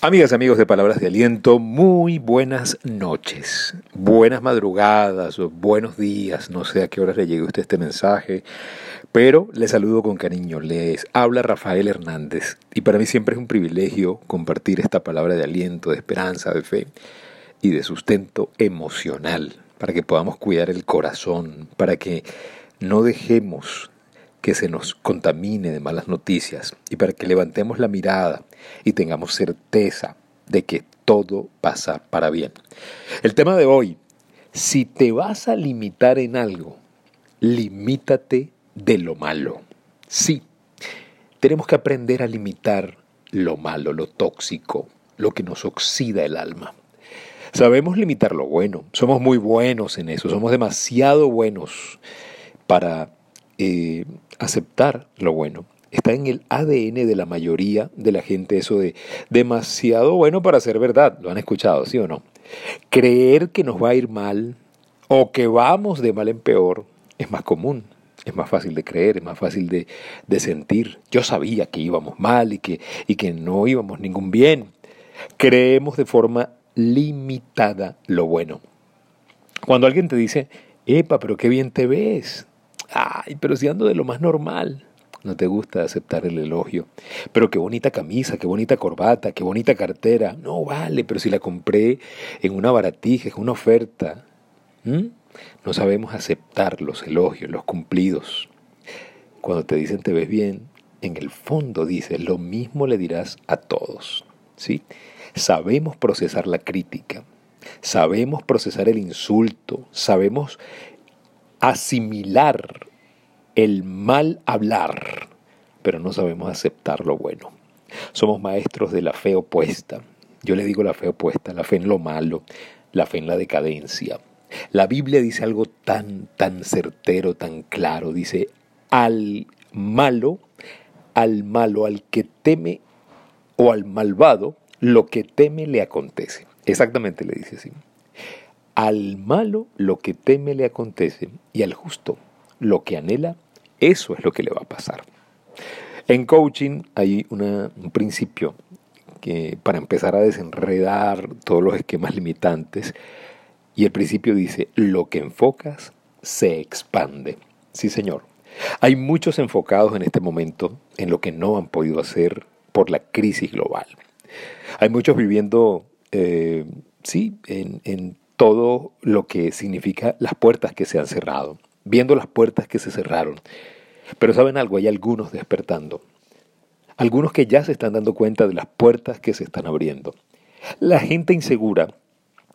Amigas amigos de Palabras de Aliento, muy buenas noches, buenas madrugadas o buenos días, no sé a qué horas le llegue a usted este mensaje, pero les saludo con cariño, les habla Rafael Hernández y para mí siempre es un privilegio compartir esta palabra de aliento, de esperanza, de fe y de sustento emocional para que podamos cuidar el corazón, para que no dejemos que se nos contamine de malas noticias y para que levantemos la mirada y tengamos certeza de que todo pasa para bien. El tema de hoy, si te vas a limitar en algo, limítate de lo malo. Sí, tenemos que aprender a limitar lo malo, lo tóxico, lo que nos oxida el alma. Sabemos limitar lo bueno, somos muy buenos en eso, somos demasiado buenos para eh, aceptar lo bueno. Está en el ADN de la mayoría de la gente eso de demasiado bueno para ser verdad. ¿Lo han escuchado, sí o no? Creer que nos va a ir mal o que vamos de mal en peor es más común. Es más fácil de creer, es más fácil de, de sentir. Yo sabía que íbamos mal y que, y que no íbamos ningún bien. Creemos de forma limitada lo bueno. Cuando alguien te dice, epa, pero qué bien te ves, Ay, pero si ando de lo más normal. No te gusta aceptar el elogio. Pero qué bonita camisa, qué bonita corbata, qué bonita cartera. No vale, pero si la compré en una baratija, en una oferta. No sabemos aceptar los elogios, los cumplidos. Cuando te dicen te ves bien, en el fondo dices lo mismo le dirás a todos. ¿sí? Sabemos procesar la crítica, sabemos procesar el insulto, sabemos asimilar el mal hablar, pero no sabemos aceptar lo bueno. Somos maestros de la fe opuesta. Yo le digo la fe opuesta, la fe en lo malo, la fe en la decadencia. La Biblia dice algo tan, tan certero, tan claro. Dice, al malo, al malo, al que teme o al malvado, lo que teme le acontece. Exactamente le dice así. Al malo lo que teme le acontece y al justo lo que anhela, eso es lo que le va a pasar. En coaching hay un principio que para empezar a desenredar todos los esquemas limitantes y el principio dice, lo que enfocas se expande. Sí, señor. Hay muchos enfocados en este momento en lo que no han podido hacer por la crisis global. Hay muchos viviendo, eh, sí, en, en todo lo que significa las puertas que se han cerrado, viendo las puertas que se cerraron. Pero saben algo, hay algunos despertando, algunos que ya se están dando cuenta de las puertas que se están abriendo. La gente insegura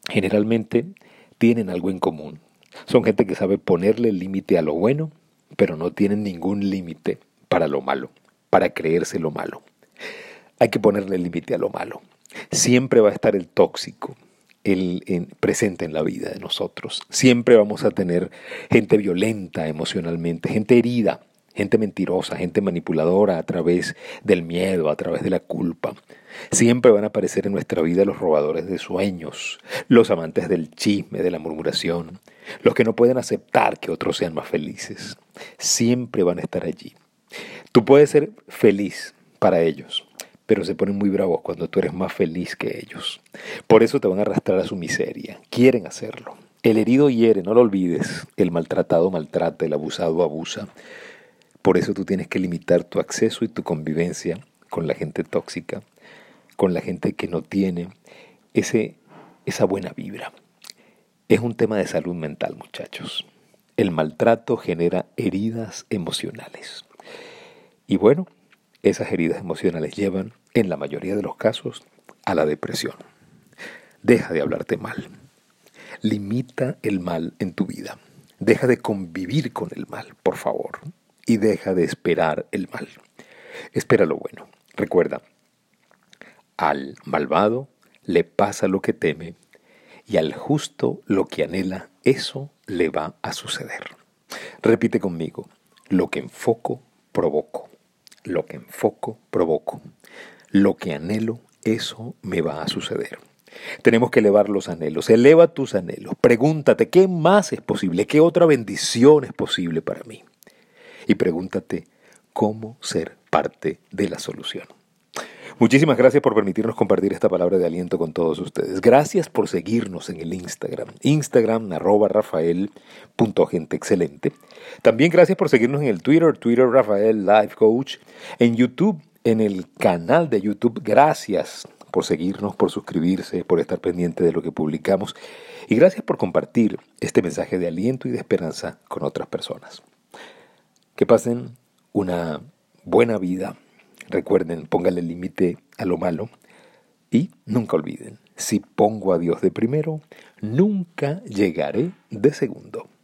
generalmente tienen algo en común. Son gente que sabe ponerle límite a lo bueno, pero no tienen ningún límite para lo malo, para creerse lo malo. Hay que ponerle límite a lo malo. Siempre va a estar el tóxico, el, presente en la vida de nosotros. Siempre vamos a tener gente violenta emocionalmente, gente herida, gente mentirosa, gente manipuladora a través del miedo, a través de la culpa. Siempre van a aparecer en nuestra vida los robadores de sueños, los amantes del chisme, de la murmuración, los que no pueden aceptar que otros sean más felices. Siempre van a estar allí. Tú puedes ser feliz para ellos, pero se ponen muy bravos cuando tú eres más feliz que ellos. Por eso te van a arrastrar a su miseria. Quieren hacerlo. El herido hiere, no lo olvides. El maltratado maltrata, el abusado abusa. Por eso tú tienes que limitar tu acceso y tu convivencia con la gente tóxica, con la gente que no tiene ese, esa buena vibra. Es un tema de salud mental, muchachos. El maltrato genera heridas emocionales. Y bueno, esas heridas emocionales llevan, en la mayoría de los casos, a la depresión. Deja de hablarte mal. Limita el mal en tu vida. Deja de convivir con el mal, por favor. Y deja de esperar el mal. Espera lo bueno. Recuerda, al malvado le pasa lo que teme y al justo lo que anhela, eso le va a suceder. Repite conmigo, lo que enfoco, provoco. Lo que enfoco, provoco. Lo que anhelo, eso me va a suceder. Tenemos que elevar los anhelos. Eleva tus anhelos. Pregúntate, ¿qué más es posible? ¿Qué otra bendición es posible para mí? Y pregúntate, ¿cómo ser parte de la solución? Muchísimas gracias por permitirnos compartir esta palabra de aliento con todos ustedes. Gracias por seguirnos en el Instagram. Instagram arroba rafael excelente. También gracias por seguirnos en el Twitter, Twitter Rafael Life Coach. En YouTube, en el canal de YouTube. Gracias por seguirnos, por suscribirse, por estar pendiente de lo que publicamos. Y gracias por compartir este mensaje de aliento y de esperanza con otras personas. Que pasen una buena vida Recuerden, póngale límite a lo malo y nunca olviden, si pongo a Dios de primero, nunca llegaré de segundo.